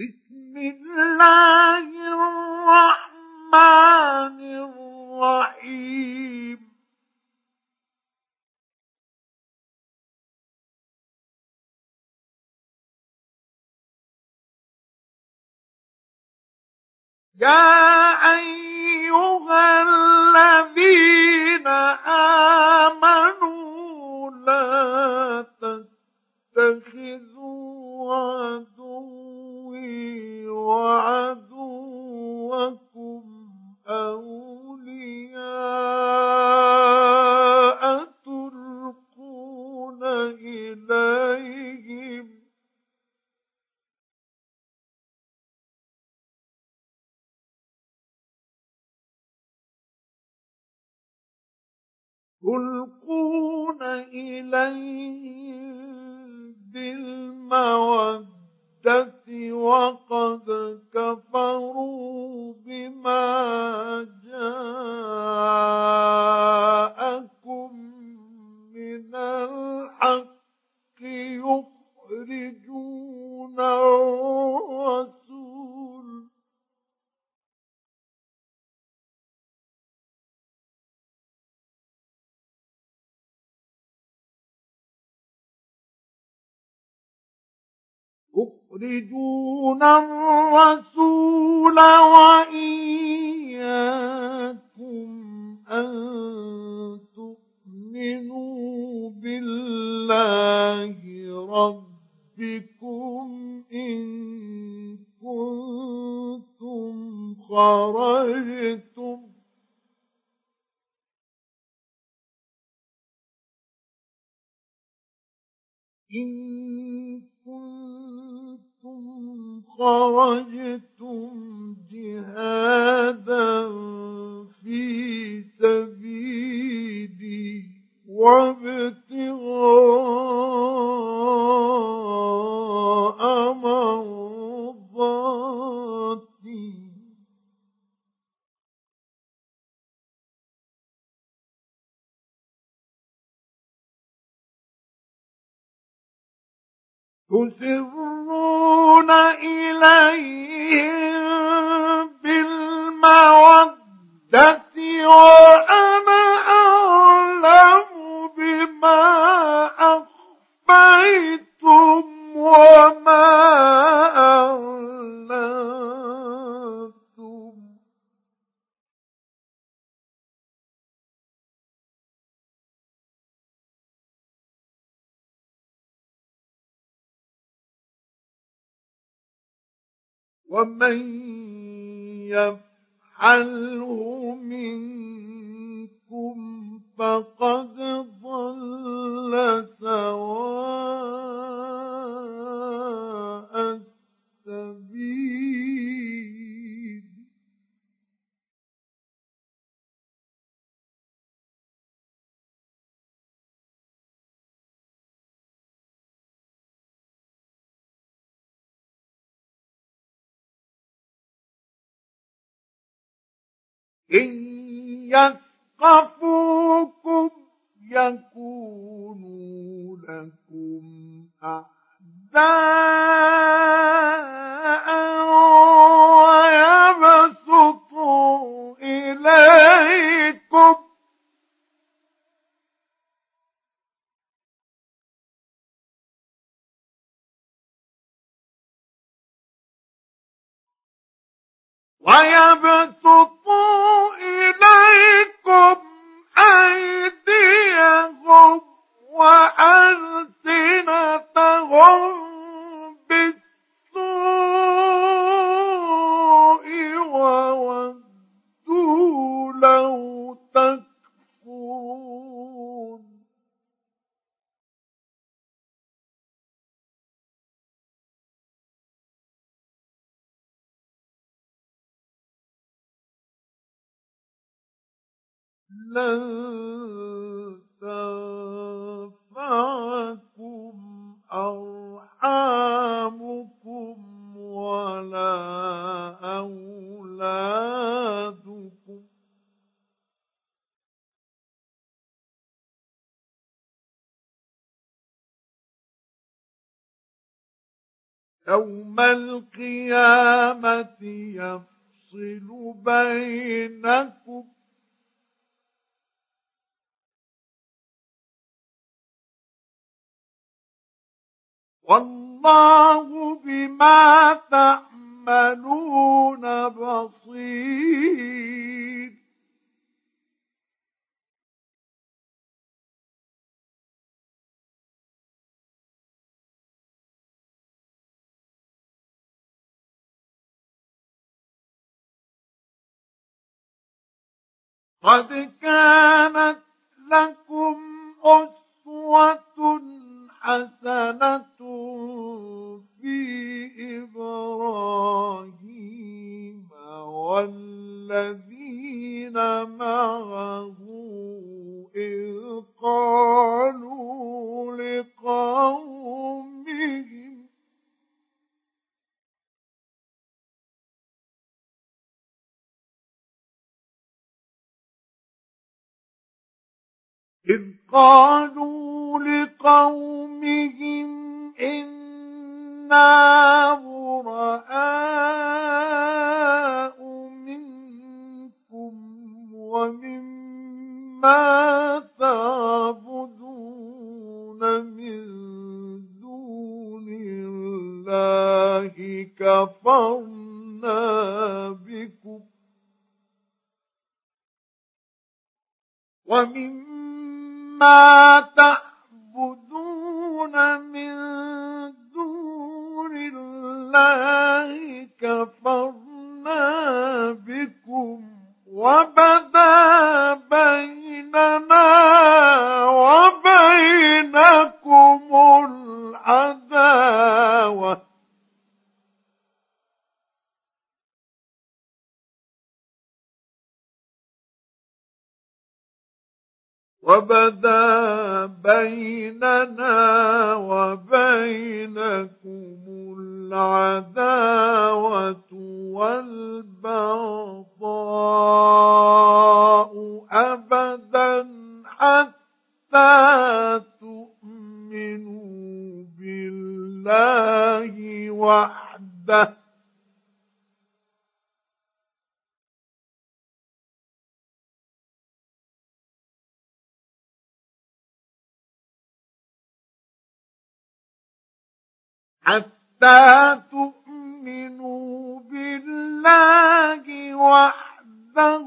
بسم الله الرحمن الرحيم. يا أيها الذين آمنوا لا تتخذوا وعدوكم أولياء تلقون إليهم؟ تلقون إليهم بالمودة وقد كفروا بما جاءكم من الحق يخرجون الرسول يخرجون الرسول وإياكم أن تؤمنوا بالله ربكم إن كنتم خرجتم إن كنتم خرجتم جهادا في سبيلي وابتغاء تسرون إليهم بالمودة ومن يفعله منكم فقد ضل سواء إن يثقفوكم يكونوا لكم أعداء. لن تنفعكم أرحامكم ولا أولادكم. يوم القيامة يفصل بينكم والله بما تعملون بصير. قد كانت لكم أسوة حسنة في إبراهيم والذين معه إذ قالوا لقومهم إذ قالوا لقومهم إنا براء منكم ومما تعبدون من دون الله كفرنا بكم ومما تعبدون من دون الله كفرنا حتى تؤمنوا بالله وحده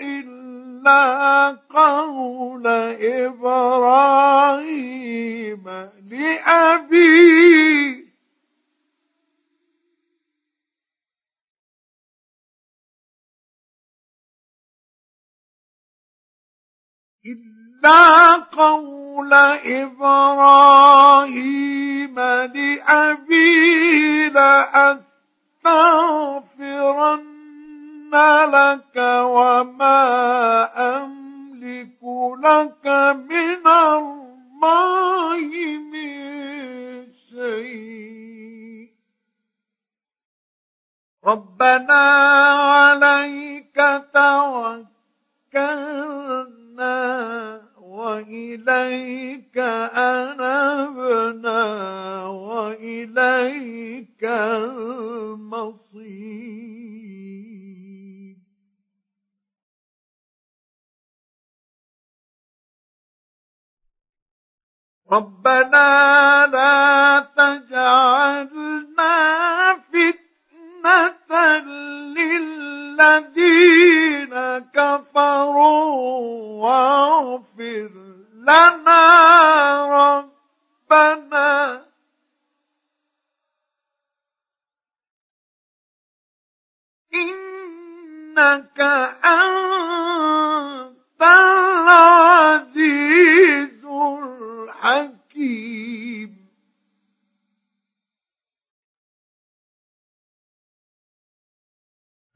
إلا قول إبراهيم لأبيه. إلا قول إبراهيم لأبيه لأستغفرن لك فتنة للذين كفروا واغفر لنا ربنا إنك أنت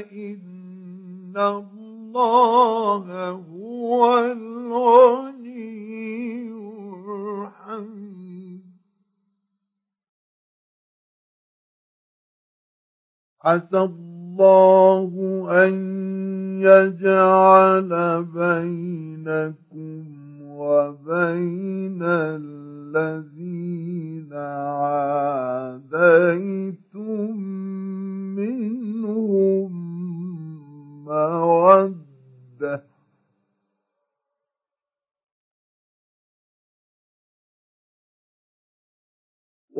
فإن الله هو الغني الحميد. عسى الله أن يجعل بينكم وبين الذين عاديتم منهم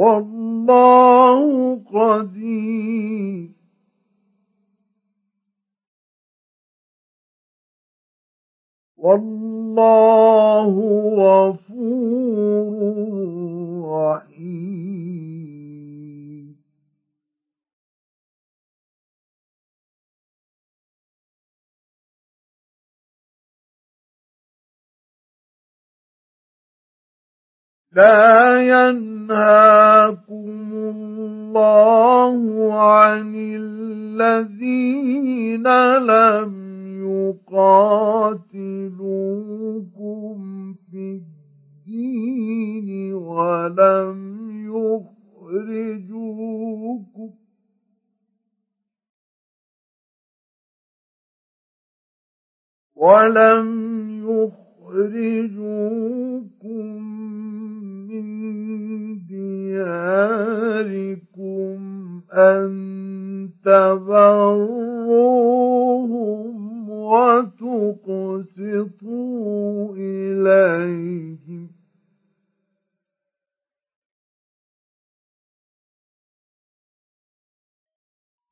والله قدير. والله لا ينهاكم الله عن الذين لم يقاتلوكم في الدين ولم يخرجوكم. ولم يخرجوكم دياركم أن تبروهم وتقسطوا إليهم.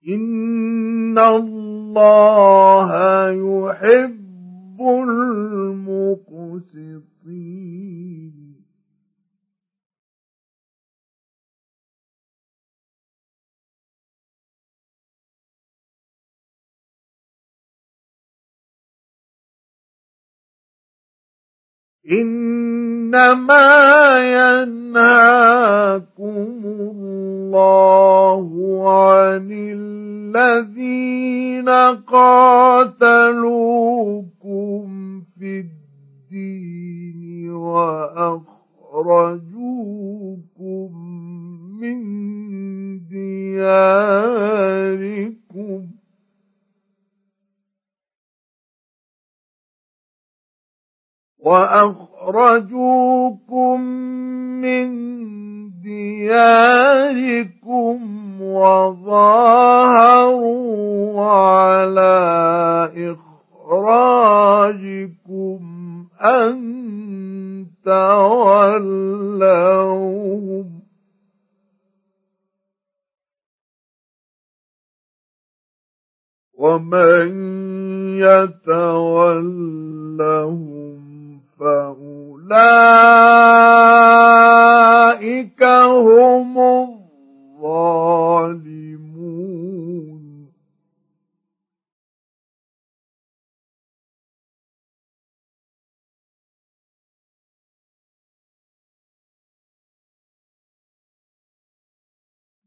إن الله يحب المقسطين. إنما ينهاكم الله عن الذين قاتلوكم في الدين وأخرجوكم من دياركم. وأخرجوكم من دياركم وظاهروا على إخراجكم أن تولوهم. ومن يتولهم فأولئك هم الظالمون.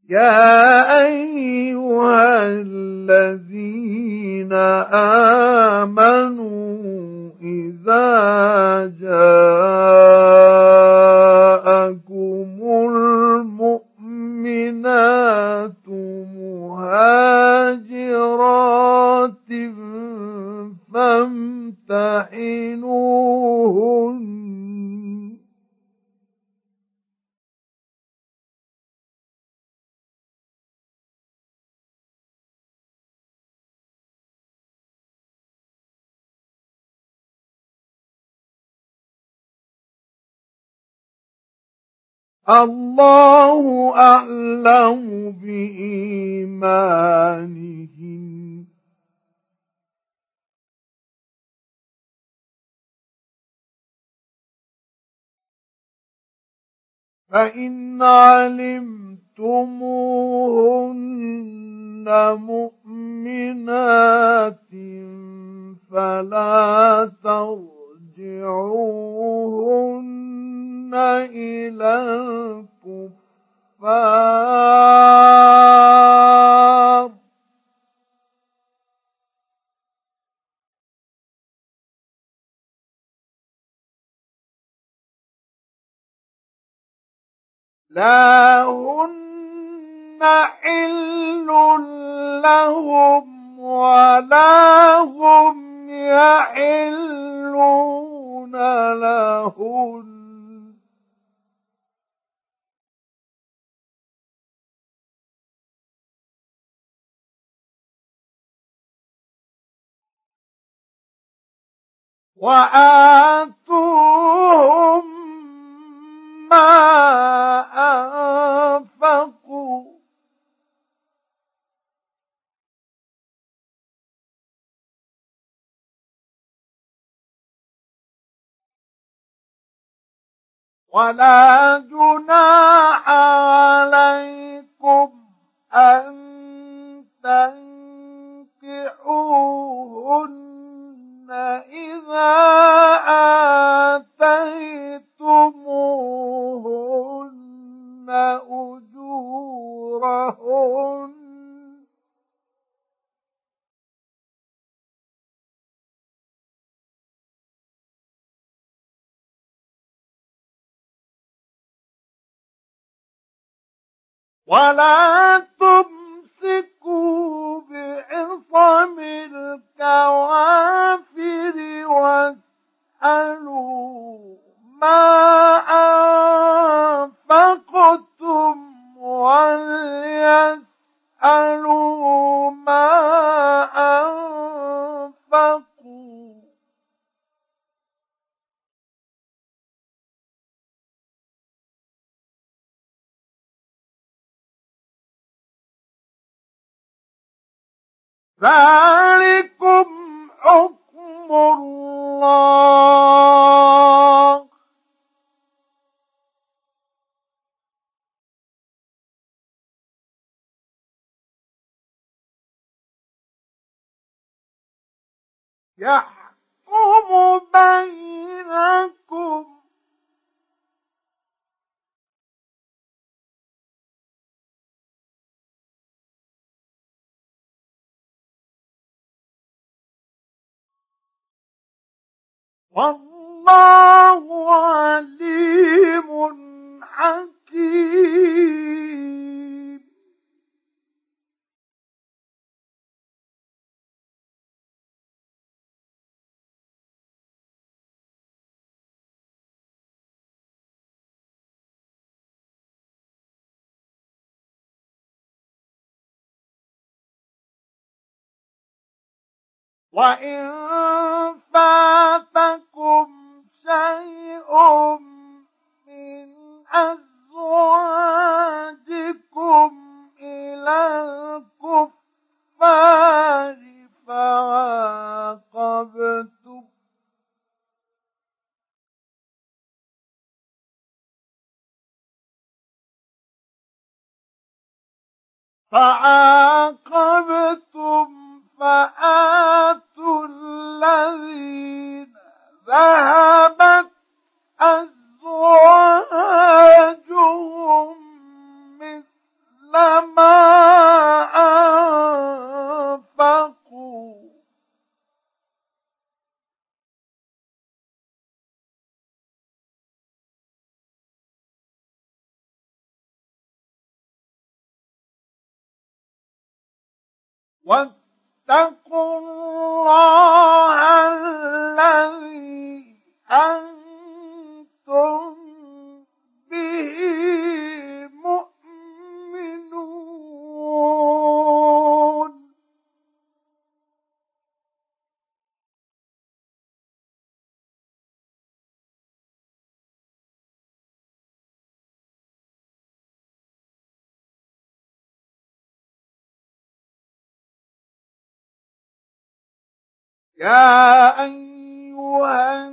يا أيها الذين آمنوا إذا جاءكم المؤمنات مهاجرات فامتحنوهن الله أعلم بإيمانهم. فإن علمتموهن مؤمنات فلا ترجعوهن إلى الكفار. لا هن حل لهم ولا هم يحلون لهن وآتوهم ما أنفقوا. ولا جناح عليكم ولا تمسكوا بعصم الكوافر واسألوا ما ذلكم حكم الله. يحكم والله عليم حكيم. وإن فاتكم واتقوا الله يا أيها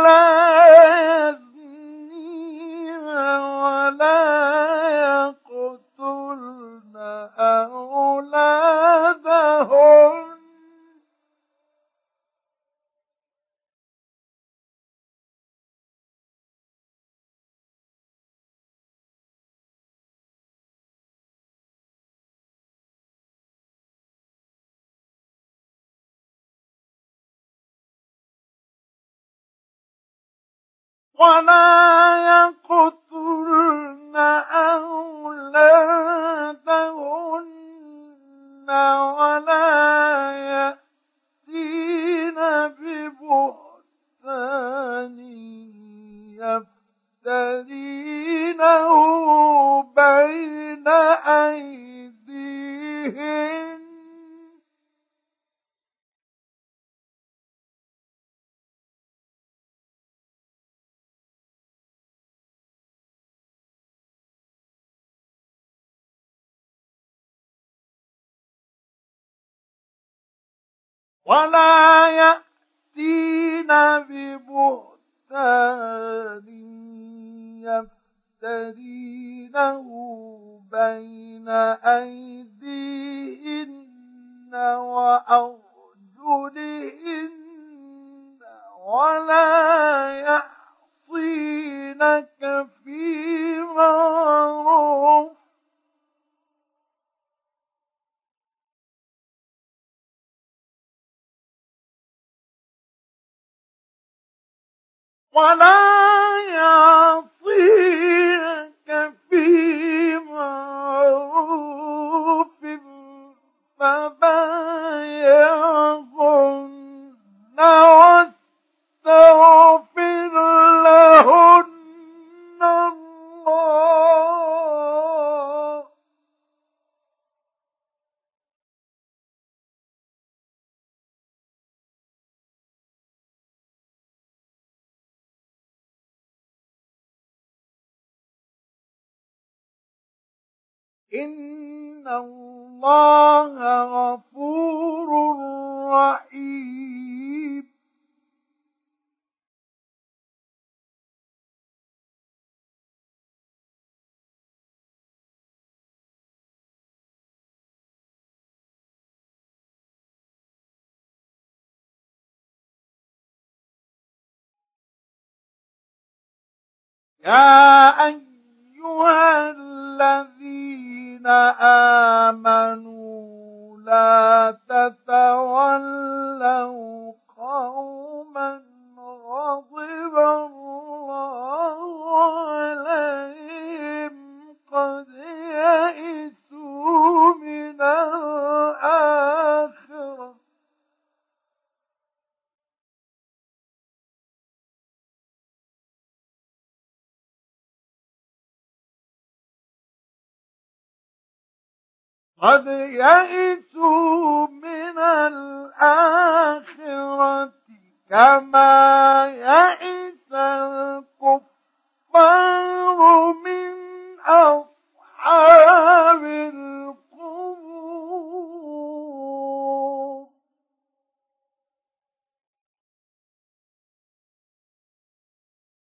يقتلن ولا يأتين ببهتان يفترينه بين أيديهن وأرجلهن ولا يعصينك ولا يعصيك إن الله غفور رحيم يا أيها الذين آمنوا لا تتولوا قوما غضب الله. قد يئسوا من الآخرة كما يئس